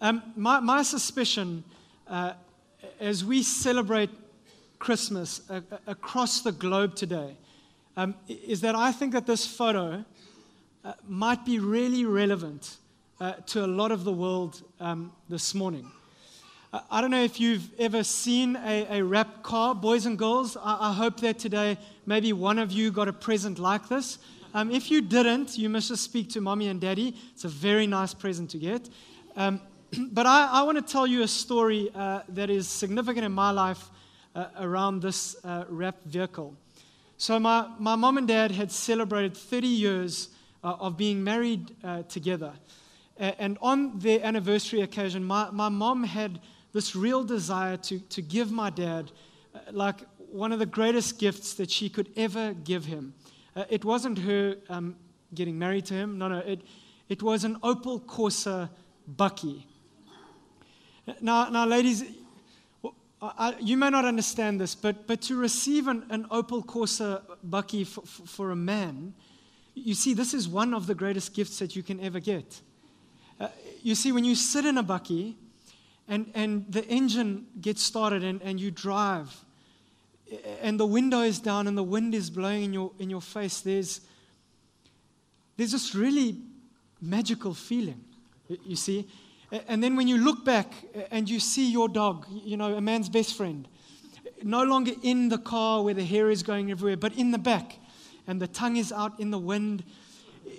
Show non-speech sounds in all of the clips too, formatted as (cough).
Um, my, my suspicion uh, as we celebrate Christmas uh, across the globe today um, is that I think that this photo uh, might be really relevant uh, to a lot of the world um, this morning. I don't know if you've ever seen a, a car, boys and girls. I, I, hope that today maybe one of you got a present like this. Um, if you didn't, you must just speak to mommy and daddy. It's a very nice present to get. Um, (clears throat) but I, I want to tell you a story uh, that is significant in my life uh, around this uh, wrap vehicle. So, my, my mom and dad had celebrated 30 years uh, of being married uh, together. And on their anniversary occasion, my, my mom had this real desire to, to give my dad uh, like one of the greatest gifts that she could ever give him. It wasn't her um, getting married to him, no, no, it, it was an Opel Corsa Bakkie. Now, now ladies, I, you may not understand this, but, but to receive an, an Opel Corsa Bakkie for, for, for, a man, you see, this is one of the greatest gifts that you can ever get. Uh, you see, when you sit in a Bakkie, and, and the engine gets started and, and you drive and the window is down and the wind is blowing in your, in your face, there's, there's this really magical feeling, you see. And then when you look back and you see your dog, you know, a man's best friend, no longer in the car where the hair is going everywhere, but in the back, and the tongue is out in the wind,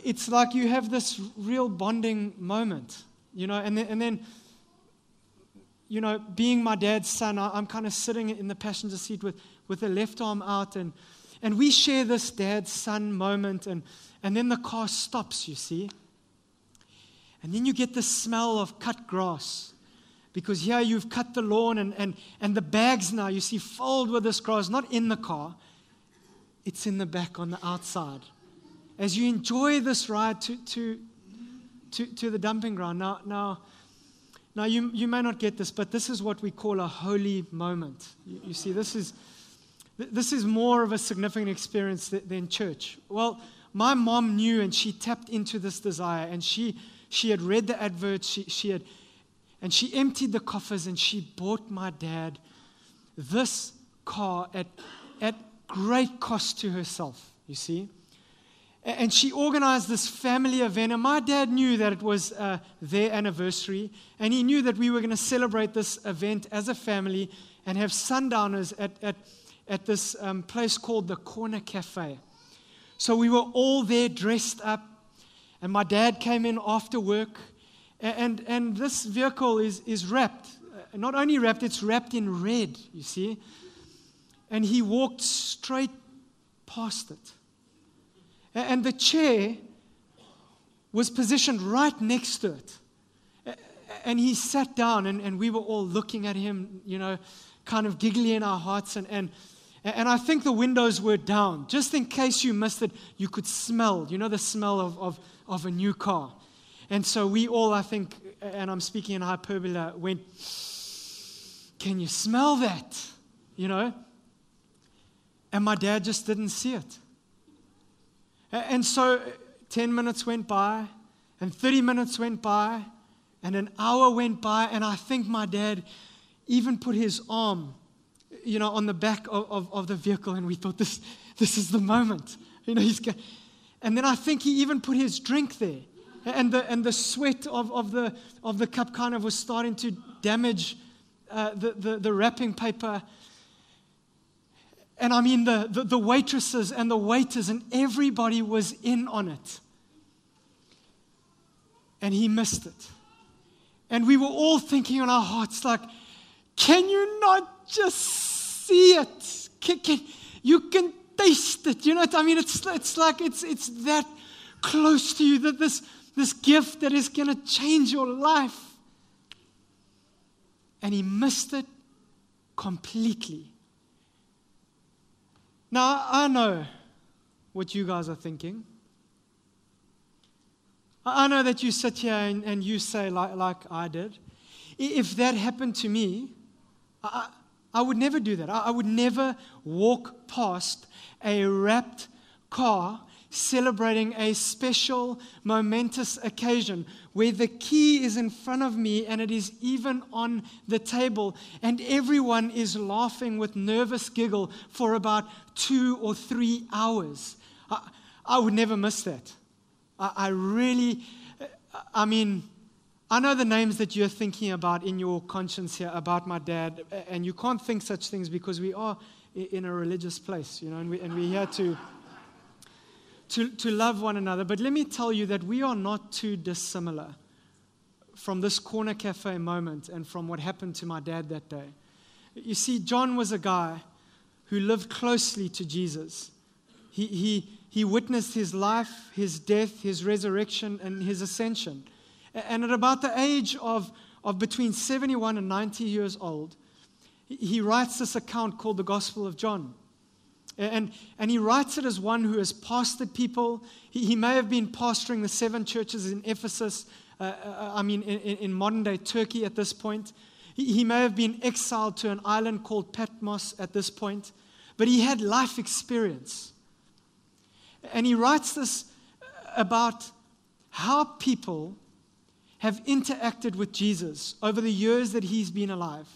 it's like you have this real bonding moment, you know, and then, and then you know, being my dad's son, I'm kind of sitting in the passenger seat with, with the left arm out, and, and we share this dad son moment, and, and then the car stops, you see. And then you get the smell of cut grass. Because here you've cut the lawn, and, and, and the bags now, you see, filled with this grass, not in the car, it's in the back on the outside. As you enjoy this ride to, to, to, to the dumping ground. Now, now now, you, you may not get this, but this is what we call a holy moment. You, you see, this is, this is more of a significant experience than, than church. Well, my mom knew and she tapped into this desire and she, she had read the adverts, she, she had, and she emptied the coffers and she bought my dad this car at, at great cost to herself, you see. And she organized this family event. And my dad knew that it was uh, their anniversary. And he knew that we were going to celebrate this event as a family and have sundowners at, at, at this um, place called the Corner Cafe. So we were all there dressed up. And my dad came in after work. And, and this vehicle is, is wrapped. Uh, not only wrapped, it's wrapped in red, you see. And he walked straight past it. And the chair was positioned right next to it. And he sat down, and, and we were all looking at him, you know, kind of giggly in our hearts. And, and, and I think the windows were down. Just in case you missed it, you could smell, you know, the smell of, of, of a new car. And so we all, I think, and I'm speaking in hyperbole, went, Can you smell that? You know? And my dad just didn't see it. And so 10 minutes went by, and 30 minutes went by, and an hour went by, and I think my dad even put his arm, you know, on the back of, of, of the vehicle, and we thought, this, this is the moment. You know, he's and then I think he even put his drink there. And the, and the sweat of, of, the, of the cup kind of was starting to damage uh, the, the, the wrapping paper. And I mean, the, the, the, waitresses and the waiters, and everybody was in on it. And he missed it. And we were all thinking in our hearts, like, can you not just see it? Can, can, you can taste it. You know what I mean? It's, it's like it's, it's that close to you that this, this gift that is going to change your life. And he missed it completely. Now, I know what you guys are thinking. I know that you sit here and, and you say, like, like I did, if that happened to me, I, I would never do that. I, would never walk past a wrapped car celebrating a special, momentous occasion where the key is in front of me and it is even on the table, and everyone is laughing with nervous giggle for about two or three hours. I, I would never miss that. I, I really, I mean, I know the names that you're thinking about in your conscience here about my dad, and you can't think such things because we are in a religious place, you know, and, we, and we're here to, to, to love one another. But let me tell you that we are not too dissimilar from this corner cafe moment and from what happened to my dad that day. You see, John was a guy who lived closely to Jesus. He, he, he witnessed his life, his death, his resurrection, and his ascension. And at about the age of, of between 71 and 90 years old, he writes this account called the Gospel of John. And, and he writes it as one who has pastored people. He, he may have been pastoring the seven churches in Ephesus, uh, uh, I mean, in, in, modern day Turkey at this point. He, he may have been exiled to an island called Patmos at this point. But he had life experience. And he writes this about how people have interacted with Jesus over the years that he's been alive.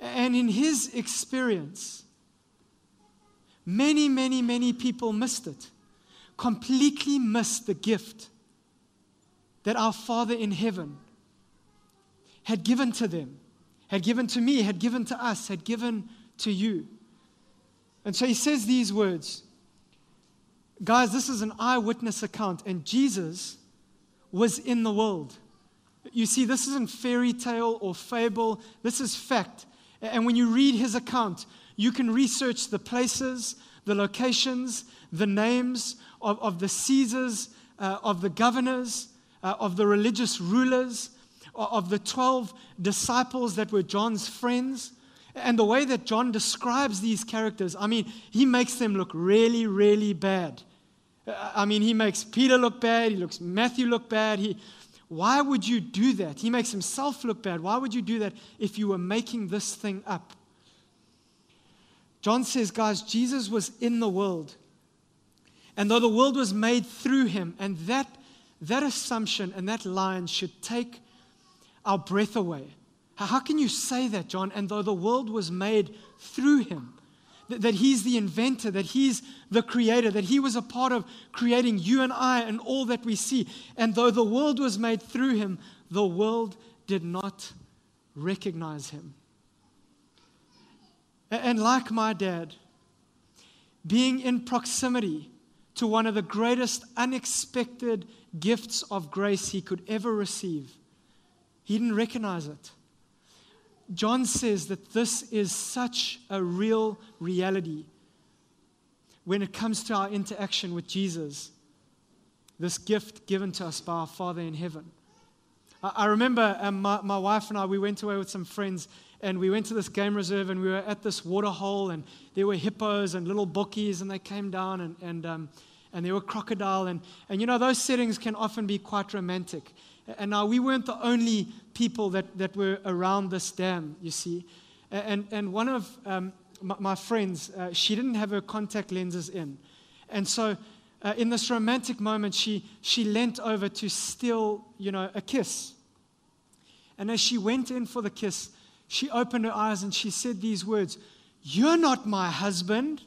And in his experience, many, many, many people missed it, completely missed the gift that our Father in heaven had given to them, had given to me, had given to us, had given to you. And so he says these words Guys, this is an eyewitness account, and Jesus was in the world. You see, this isn't fairy tale or fable, this is fact. And when you read his account, you can research the places, the locations, the names of, of the Caesars, uh, of the governors, uh, of the religious rulers, of the 12 disciples that were John's friends. And the way that John describes these characters, I mean, he makes them look really, really bad. I mean, he makes Peter look bad, he looks Matthew look bad. He, why would you do that? He makes himself look bad. Why would you do that if you were making this thing up? John says, guys, Jesus was in the world. And though the world was made through him, and that, that assumption and that line should take our breath away. How can you say that, John? And though the world was made through him, that he's the inventor, that he's the creator, that he was a part of creating you and I and all that we see. And though the world was made through him, the world did not recognize him. And like my dad, being in proximity to one of the greatest unexpected gifts of grace he could ever receive, he didn't recognize it. John says that this is such a real reality when it comes to our interaction with Jesus, this gift given to us by our Father in heaven. I, remember um, my, my wife and I, we went away with some friends and we went to this game reserve and we were at this water hole and there were hippos and little bookies and they came down and, and, um, and there were crocodile and, and you know those settings can often be quite romantic and now we weren't the only people that, that were around this dam, you see. And, and one of um, my, my, friends, uh, she didn't have her contact lenses in. And so uh, in this romantic moment, she, she leant over to steal, you know, a kiss. And as she went in for the kiss, she opened her eyes and she said these words, You're not my husband.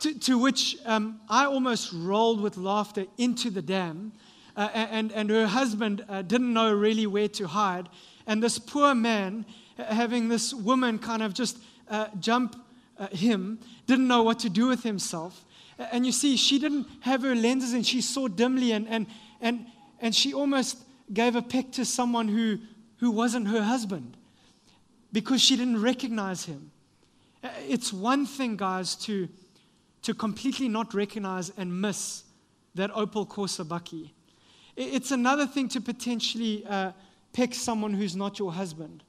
To, to which um, I almost rolled with laughter into the dam uh, and, and her husband uh, didn't know really where to hide. And this poor man, uh, having this woman kind of just uh, jump uh, him, didn't know what to do with himself. And you see, she didn't have her lenses and she saw dimly, and, and, and, and she almost gave a peck to someone who, who wasn't her husband because she didn't recognize him. It's one thing, guys, to, to completely not recognize and miss that Opel Corsa Bakkie. It's another thing to potentially uh, pick someone who's not your husband.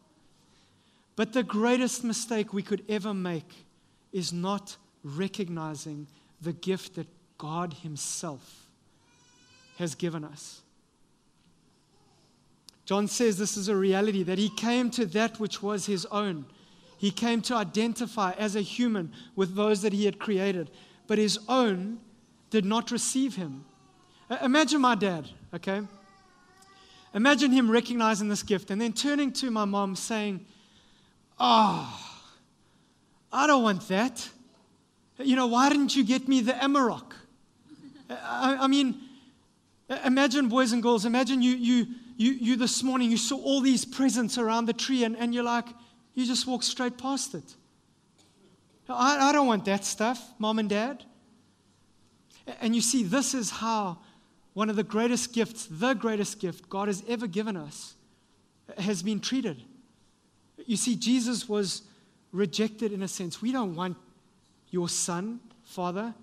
But the greatest mistake we could ever make is not recognizing the gift that God Himself has given us. John says this is a reality that He came to that which was His own. He came to identify as a human with those that He had created, but His own did not receive him. Imagine my dad, okay? Imagine him recognizing this gift and then turning to my mom saying, Oh, I don't want that. You know, why didn't you get me the Amarok? I, I mean, imagine, boys and girls, imagine you, you, you, you this morning, you saw all these presents around the tree and, and you're like, you just walk straight past it. I, I don't want that stuff, mom and dad. And you see, this is how one of the greatest gifts, the greatest gift God has ever given us, has been treated. You see, Jesus was rejected in a sense. We don't want your son, Father.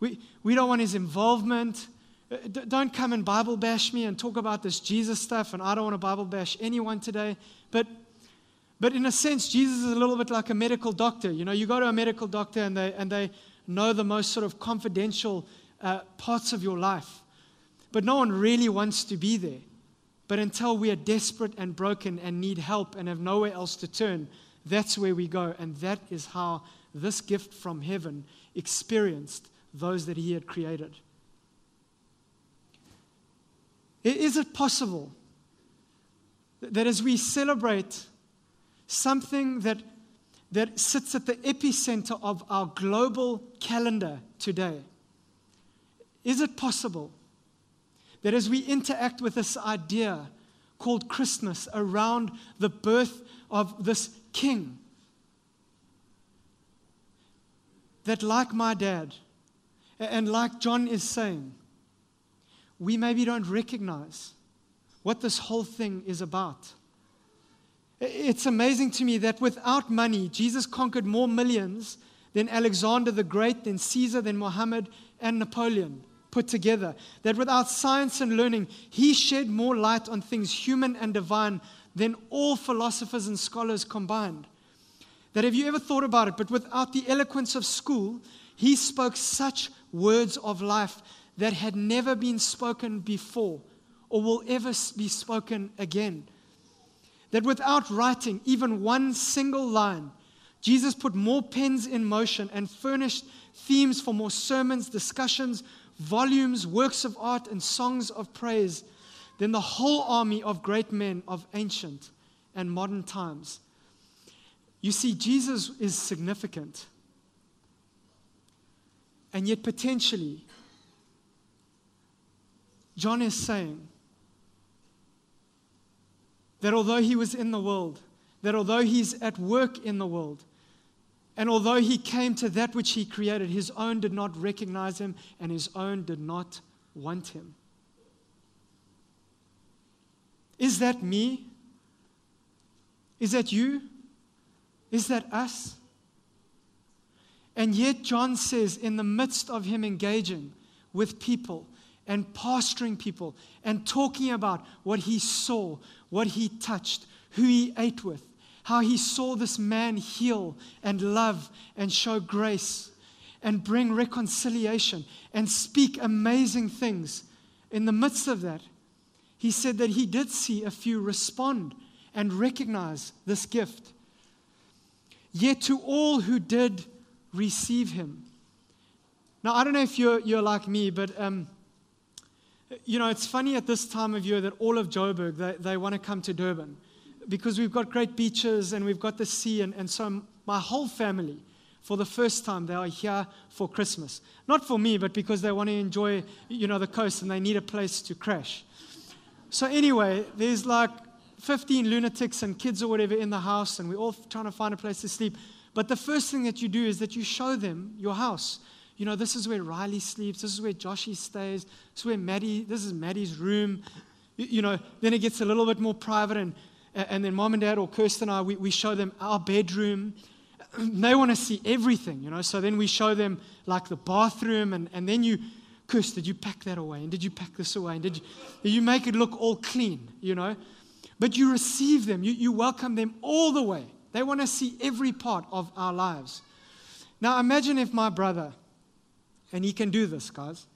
We, we don't want his involvement. Uh, d- don't come and Bible bash me and talk about this Jesus stuff, and I don't want to Bible bash anyone today. But, but in a sense, Jesus is a little bit like a medical doctor. You know, you go to a medical doctor and they, and they know the most sort of confidential uh, parts of your life. But no one really wants to be there. But until we are desperate and broken and need help and have nowhere else to turn, that's where we go. And that is how this gift from heaven experienced those that he had created. Is it possible that as we celebrate something that, that sits at the epicenter of our global calendar today, is it possible that as we interact with this idea called Christmas around the birth of this king, that like my dad, and like John is saying, we maybe don't recognize what this whole thing is about. It's amazing to me that without money, Jesus conquered more millions than Alexander the Great, than Caesar, than Muhammad, and Napoleon put together. That without science and learning, he shed more light on things human and divine than all philosophers and scholars combined. That have you ever thought about it? But without the eloquence of school, he spoke such words of life that had never been spoken before or will ever be spoken again. That without writing even one single line, Jesus put more pens in motion and furnished themes for more sermons, discussions, volumes, works of art, and songs of praise than the whole army of great men of ancient and modern times. You see, Jesus is significant. And yet, potentially, John is saying that although he was in the world, that although he's at work in the world, and although he came to that which he created, his own did not recognize him and his own did not want him. Is that me? Is that you? Is that us? And yet, John says, in the midst of him engaging with people and pastoring people and talking about what he saw, what he touched, who he ate with, how he saw this man heal and love and show grace and bring reconciliation and speak amazing things. In the midst of that, he said that he did see a few respond and recognize this gift. Yet to all who did receive him. Now, I don't know if you're, you're like me, but um, you know, it's funny at this time of year that all of Joburg, they, they want to come to Durban because we've got great beaches and we've got the sea. And, and so my whole family, for the first time, they are here for Christmas. Not for me, but because they want to enjoy, you know, the coast and they need a place to crash. So anyway, there's like 15 lunatics and kids or whatever in the house, and we're all trying to find a place to sleep. But the first thing that you do is that you show them your house. You know, this is where Riley sleeps. This is where Joshy stays. This is where Maddie, this is Maddie's room. You, you know, then it gets a little bit more private and and then mom and dad or Kirsten and I, we, we show them our bedroom. (clears throat) They want to see everything, you know. So then we show them like the bathroom, and, and then you, Kirsten, did you pack that away? And did you pack this away? And did you, did you make it look all clean, you know? But you receive them, you, you welcome them all the way. They want to see every part of our lives. Now imagine if my brother, and he can do this, guys,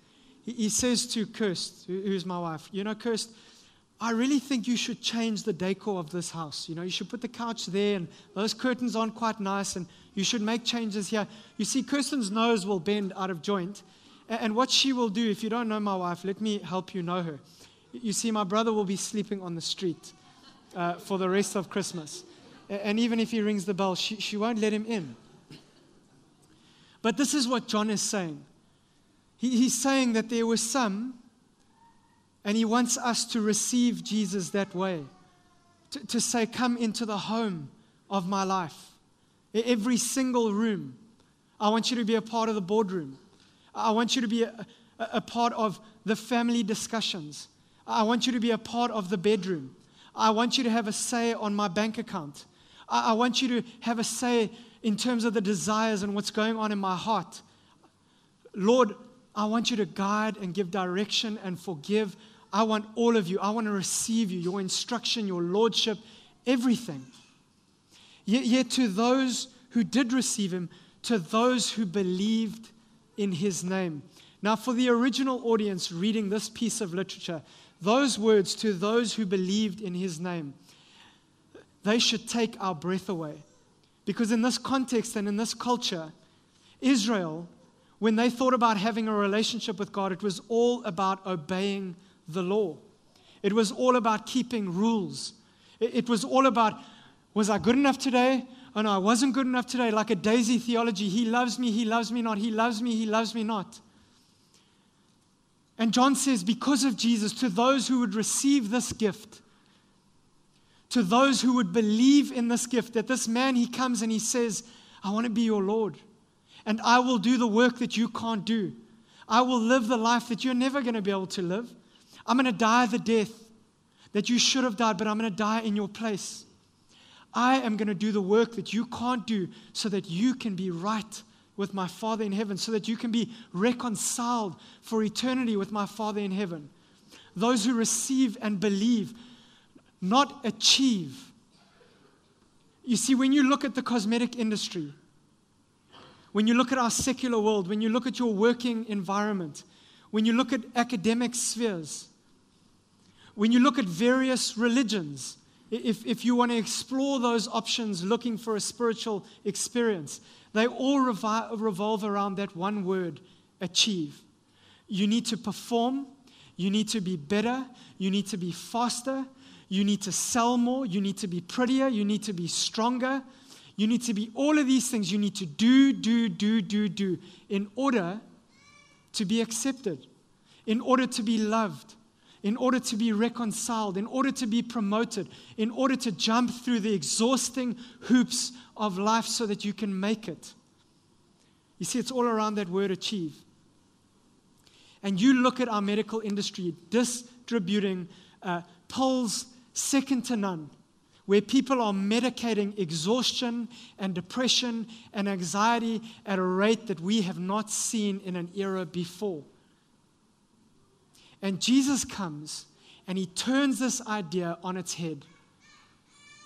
he, he says to Kirst, who's my wife, you know, Kirst, I really think you should change the decor of this house. You know, you should put the couch there, and those curtains aren't quite nice, and you should make changes here. You see, Kirsten's nose will bend out of joint, And what she will do, if you don't know my wife, let me help you know her. You see, my brother will be sleeping on the street uh, for the rest of Christmas. And even if he rings the bell, she, she won't let him in. But this is what John is saying. He, he's saying that there were some, and he wants us to receive Jesus that way. To, to say, Come into the home of my life. Every single room. I want you to be a part of the boardroom. I want you to be a, a, a part of the family discussions. I want you to be a part of the bedroom. I want you to have a say on my bank account. I, I want you to have a say in terms of the desires and what's going on in my heart. Lord, I want you to guide and give direction and forgive. I want all of you. I want to receive you, your instruction, your lordship, everything. Yet, yet to those who did receive him, to those who believed in his name. Now, for the original audience reading this piece of literature, those words, to those who believed in his name, they should take our breath away. Because in this context and in this culture, Israel, when they thought about having a relationship with God, it was all about obeying the law. It was all about keeping rules. It was all about, was I good enough today? Oh no, I wasn't good enough today. Like a daisy theology. He loves me, he loves me not. He loves me, he loves me not. And John says, because of Jesus, to those who would receive this gift, to those who would believe in this gift, that this man, he comes and he says, I want to be your Lord. And I will do the work that you can't do. I will live the life that you're never going to be able to live. I'm going to die the death that you should have died, but I'm going to die in your place. I am going to do the work that you can't do so that you can be right with my Father in heaven, so that you can be reconciled for eternity with my Father in heaven. Those who receive and believe not achieve. You see, when you look at the cosmetic industry, when you look at our secular world, when you look at your working environment, when you look at academic spheres, when you look at various religions, if, if you want to explore those options looking for a spiritual experience, they all revi- revolve around that one word achieve. You need to perform, you need to be better, you need to be faster, you need to sell more. You need to be prettier. You need to be stronger. You need to be all of these things. You need to do, do, do, do, do in order to be accepted, in order to be loved, in order to be reconciled, in order to be promoted, in order to jump through the exhausting hoops of life so that you can make it. You see, it's all around that word achieve. And you look at our medical industry distributing uh, pills second to none, where people are medicating exhaustion and depression and anxiety at a rate that we have not seen in an era before. And Jesus comes and he turns this idea on its head.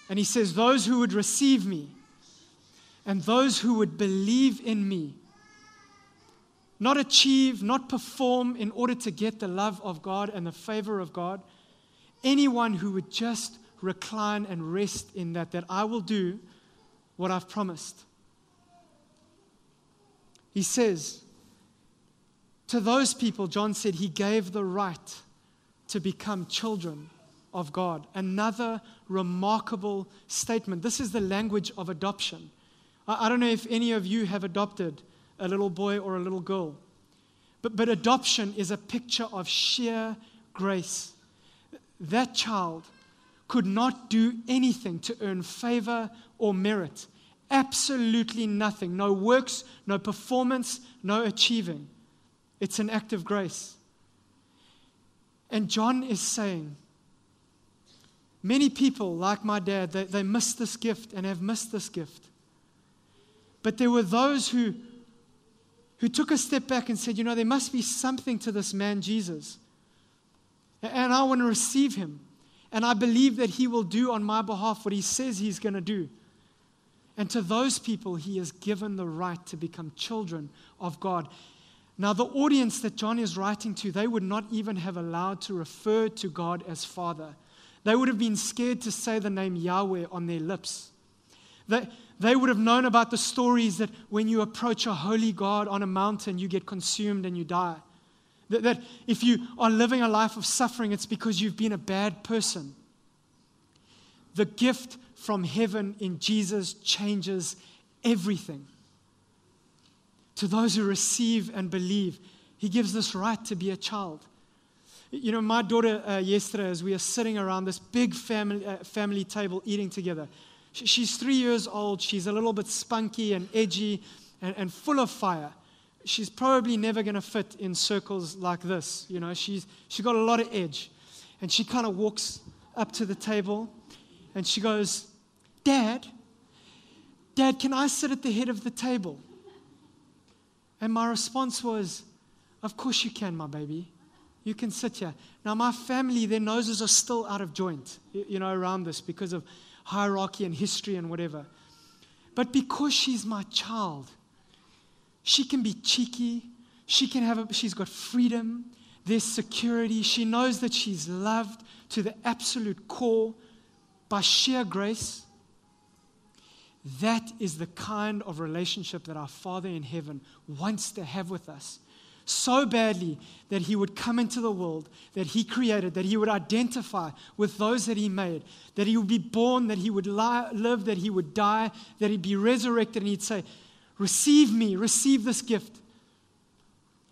And he says, Those who would receive me and those who would believe in me, not achieve, not perform in order to get the love of God and the favor of God anyone who would just recline and rest in that, that I will do what I've promised. He says, to those people, John said, he gave the right to become children of God. Another remarkable statement. This is the language of adoption. I, I don't know if any of you have adopted a little boy or a little girl, but, but adoption is a picture of sheer grace that child could not do anything to earn favor or merit. Absolutely nothing. No works, no performance, no achieving. It's an act of grace. And John is saying, many people, like my dad, they, they missed this gift and have missed this gift. But there were those who, who took a step back and said, you know, there must be something to this man, Jesus. And I want to receive him. And I believe that he will do on my behalf what he says he's going to do. And to those people, he has given the right to become children of God. Now, the audience that John is writing to, they would not even have allowed to refer to God as Father. They would have been scared to say the name Yahweh on their lips. They, They would have known about the stories that when you approach a holy God on a mountain, you get consumed and you die. That, that if you are living a life of suffering, it's because you've been a bad person. The gift from heaven in Jesus changes everything. To those who receive and believe, He gives this right to be a child. You know, my daughter uh, yesterday, as we are sitting around this big family, uh, family table eating together, she, she's three years old. She's a little bit spunky and edgy and, and full of fire. She's probably never going to fit in circles like this. You know, she's, she's got a lot of edge. And she kind of walks up to the table and she goes, Dad, Dad, can I sit at the head of the table? And my response was, Of course you can, my baby. You can sit here. Now, my family, their noses are still out of joint, you know, around this because of hierarchy and history and whatever. But because she's my child, she can be cheeky. She can have a, she's got freedom. There's security. She knows that she's loved to the absolute core by sheer grace. That is the kind of relationship that our Father in heaven wants to have with us so badly that he would come into the world that he created, that he would identify with those that he made, that he would be born, that he would li- live, that he would die, that he'd be resurrected, and he'd say, Receive me, receive this gift.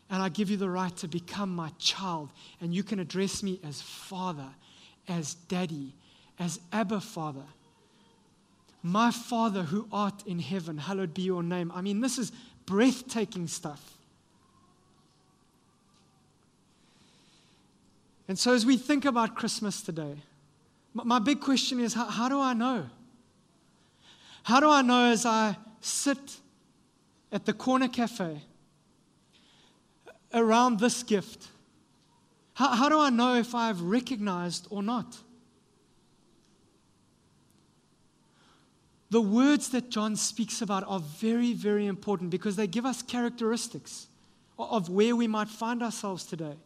And I give you the right to become my child. And you can address me as Father, as Daddy, as Abba Father. My Father who art in heaven, hallowed be your name. I mean, this is breathtaking stuff. And so, as we think about Christmas today, my big question is how, how, do I know? How do I know as I sit at the corner cafe around this gift? How, how do I know if I've recognized or not? The words that John speaks about are very, very important because they give us characteristics of where we might find ourselves today.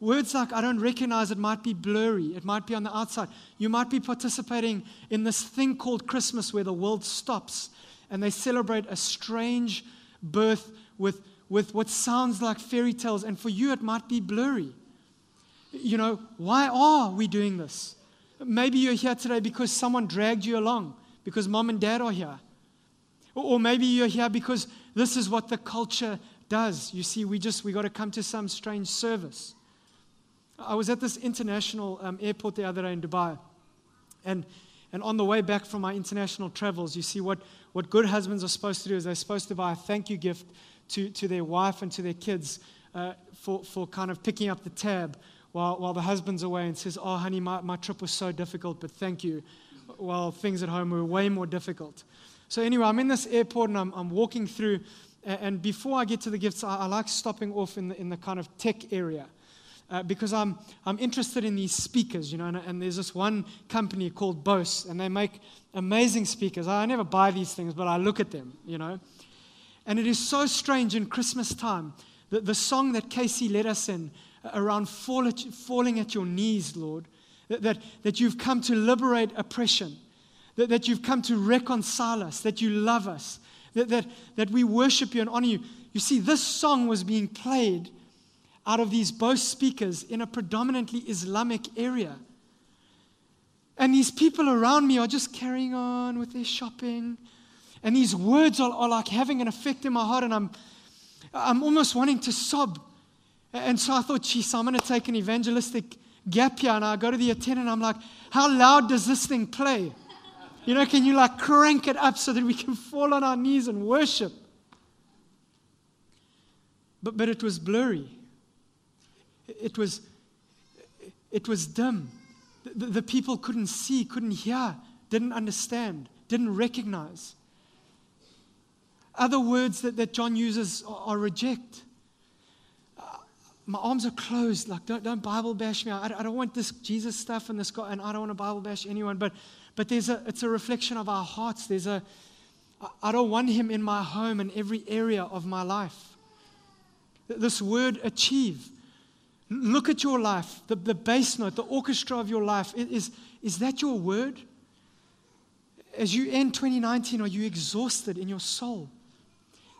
Words like I don't recognize it might be blurry, it might be on the outside. You might be participating in this thing called Christmas where the world stops and they celebrate a strange birth with, with what sounds like fairy tales. And for you, it might be blurry. You know, why are we doing this? Maybe you're here today because someone dragged you along, because mom and dad are here. Or, maybe you're here because this is what the culture does. You see, we just, we got to come to some strange service. I was at this international um, airport the other day in Dubai. And, and on the way back from my international travels, you see what, what good husbands are supposed to do is they're supposed to buy a thank you gift to, to their wife and to their kids uh, for, for kind of picking up the tab while, while the husband's away and says, Oh, honey, my, my trip was so difficult, but thank you. While things at home were way more difficult. So, anyway, I'm in this airport and I'm, I'm walking through. And before I get to the gifts, I, I like stopping off in the, in the kind of tech area uh, because I'm, I'm interested in these speakers, you know, and, and, there's this one company called Bose, and they make amazing speakers. I never buy these things, but I look at them, you know. And it is so strange in Christmas time that the song that Casey led us in uh, around fall at, falling at your knees, Lord, that, that, that you've come to liberate oppression, that, that you've come to reconcile us, that you love us, that, that, that we worship you and honor you. You see, this song was being played out of these Bose speakers in a predominantly Islamic area. And these people around me are just carrying on with their shopping. And these words are, are like having an effect in my heart, and I'm, I'm almost wanting to sob. And so I thought, geez, I'm going to take an evangelistic gap here. And I go to the attendant, I'm like, how loud does this thing play? You know, can you like crank it up so that we can (laughs) fall on our knees and worship? But, but it was blurry. It was, it was dim. The, the people couldn't see, couldn't hear, didn't understand, didn't recognize. Other words that, that John uses are, are reject. My arms are closed. Like, don't, don't Bible bash me. I, I don't want this Jesus stuff and this God, and I don't want to Bible bash anyone. But, but there's a, it's a reflection of our hearts. There's a, I don't want him in my home and every area of my life. This word achieve Look at your life, the, the bass note, the orchestra of your life. Is, is that your word? as you end 2019, are you exhausted in your soul?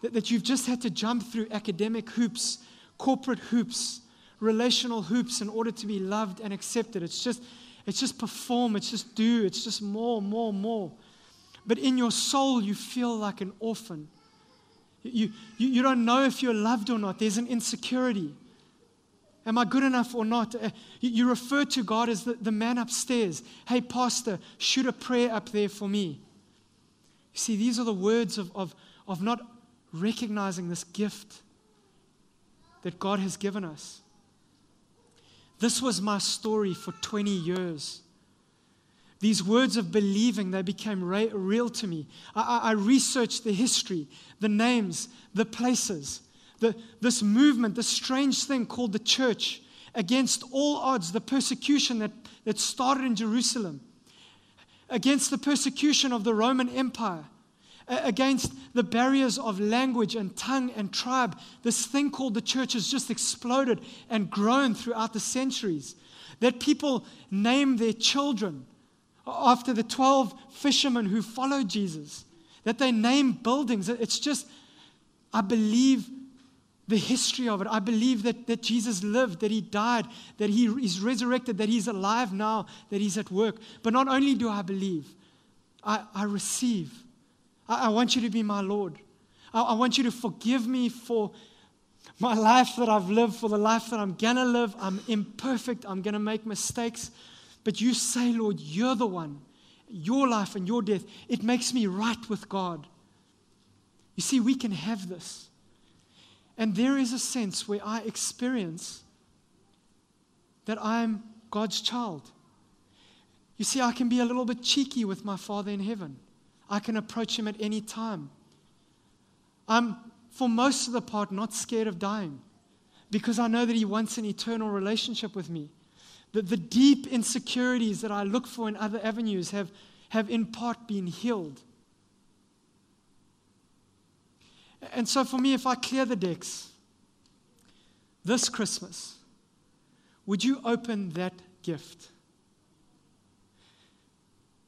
That, that you've just had to jump through academic hoops, corporate hoops, relational hoops in order to be loved and accepted. It's just, it's just perform, it's just do, it's just more, more, more. But in your soul, you feel like an orphan. You, you, you don't know if you're loved or not. There's an insecurity. Am I good enough or not? Uh, you refer to God as the, the man upstairs. Hey, Pastor, shoot a prayer up there for me. You see, these are the words of, of, of not recognizing this gift that God has given us. This was my story for 20 years. These words of believing, they became re- real to me. I, I, I researched the history, the names, the places the, this movement, this strange thing called the church, against all odds, the persecution that, that started in Jerusalem, against the persecution of the Roman Empire, against the barriers of language and tongue and tribe, this thing called the church has just exploded and grown throughout the centuries. That people name their children after the 12 fishermen who followed Jesus, that they name buildings. It's just, I believe the history of it. I believe that, that Jesus lived, that he died, that he is resurrected, that he's alive now, that he's at work. But not only do I believe, I, I receive. I, I want you to be my Lord. I, I want you to forgive me for my life that I've lived, for the life that I'm going to live. I'm imperfect, I'm going to make mistakes. But you say, Lord, you're the one. Your life and your death, it makes me right with God. You see, we can have this. And there is a sense where I experience that I'm God's child. You see, I can be a little bit cheeky with my Father in heaven. I can approach Him at any time. I'm, for most of the part, not scared of dying because I know that He wants an eternal relationship with me. That the deep insecurities that I look for in other avenues have, have in part been healed. And so, for me, if I clear the decks this Christmas, would you open that gift?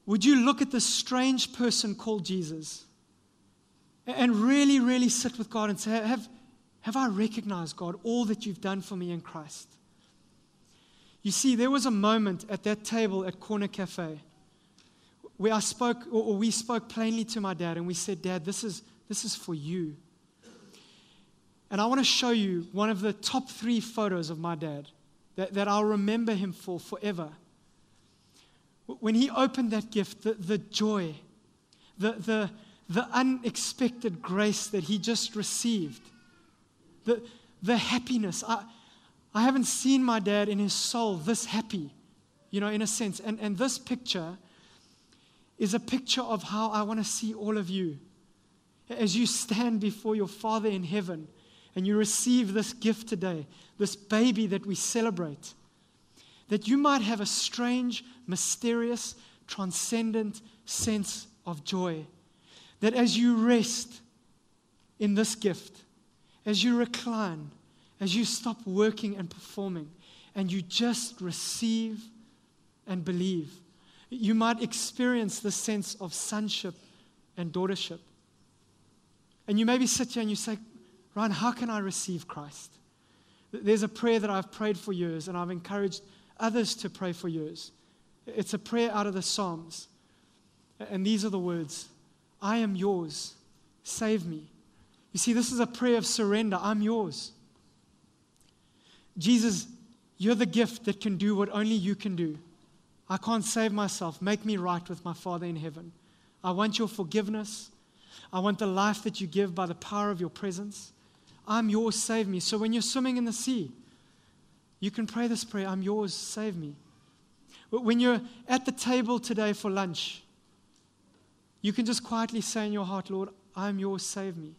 Would you look at this strange person called Jesus and really, really sit with God and say, Have, have I recognized, God, all that you've done for me in Christ? You see, there was a moment at that table at Corner Cafe where I spoke, or we spoke plainly to my dad, and we said, Dad, this is, this is for you. And I want to show you one of the top three photos of my dad that, that I'll remember him for forever. When he opened that gift, the, the joy, the, the, the unexpected grace that he just received, the, the happiness. I, I haven't seen my dad in his soul this happy, you know, in a sense. And, and this picture is a picture of how I want to see all of you as you stand before your Father in heaven and you receive this gift today, this baby that we celebrate, that you might have a strange, mysterious, transcendent sense of joy. That as you rest in this gift, as you recline, as you stop working and performing, and you just receive and believe, you might experience the sense of sonship and daughtership. And you maybe sit here and you say, Ryan, how can I receive Christ? There's a prayer that I've prayed for years, and I've encouraged others to pray for yours. It's a prayer out of the Psalms. And these are the words I am yours. Save me. You see, this is a prayer of surrender. I'm yours. Jesus, you're the gift that can do what only you can do. I can't save myself. Make me right with my Father in heaven. I want your forgiveness. I want the life that you give by the power of your presence. I'm yours, save me. So when you're swimming in the sea, you can pray this prayer I'm yours, save me. But When you're at the table today for lunch, you can just quietly say in your heart, Lord, I'm yours, save me.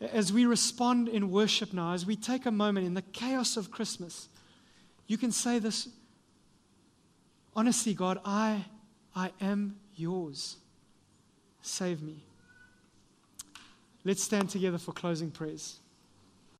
As we respond in worship now, as we take a moment in the chaos of Christmas, you can say this honestly, God, I, I am yours. Save me. Let's stand together for closing prayers.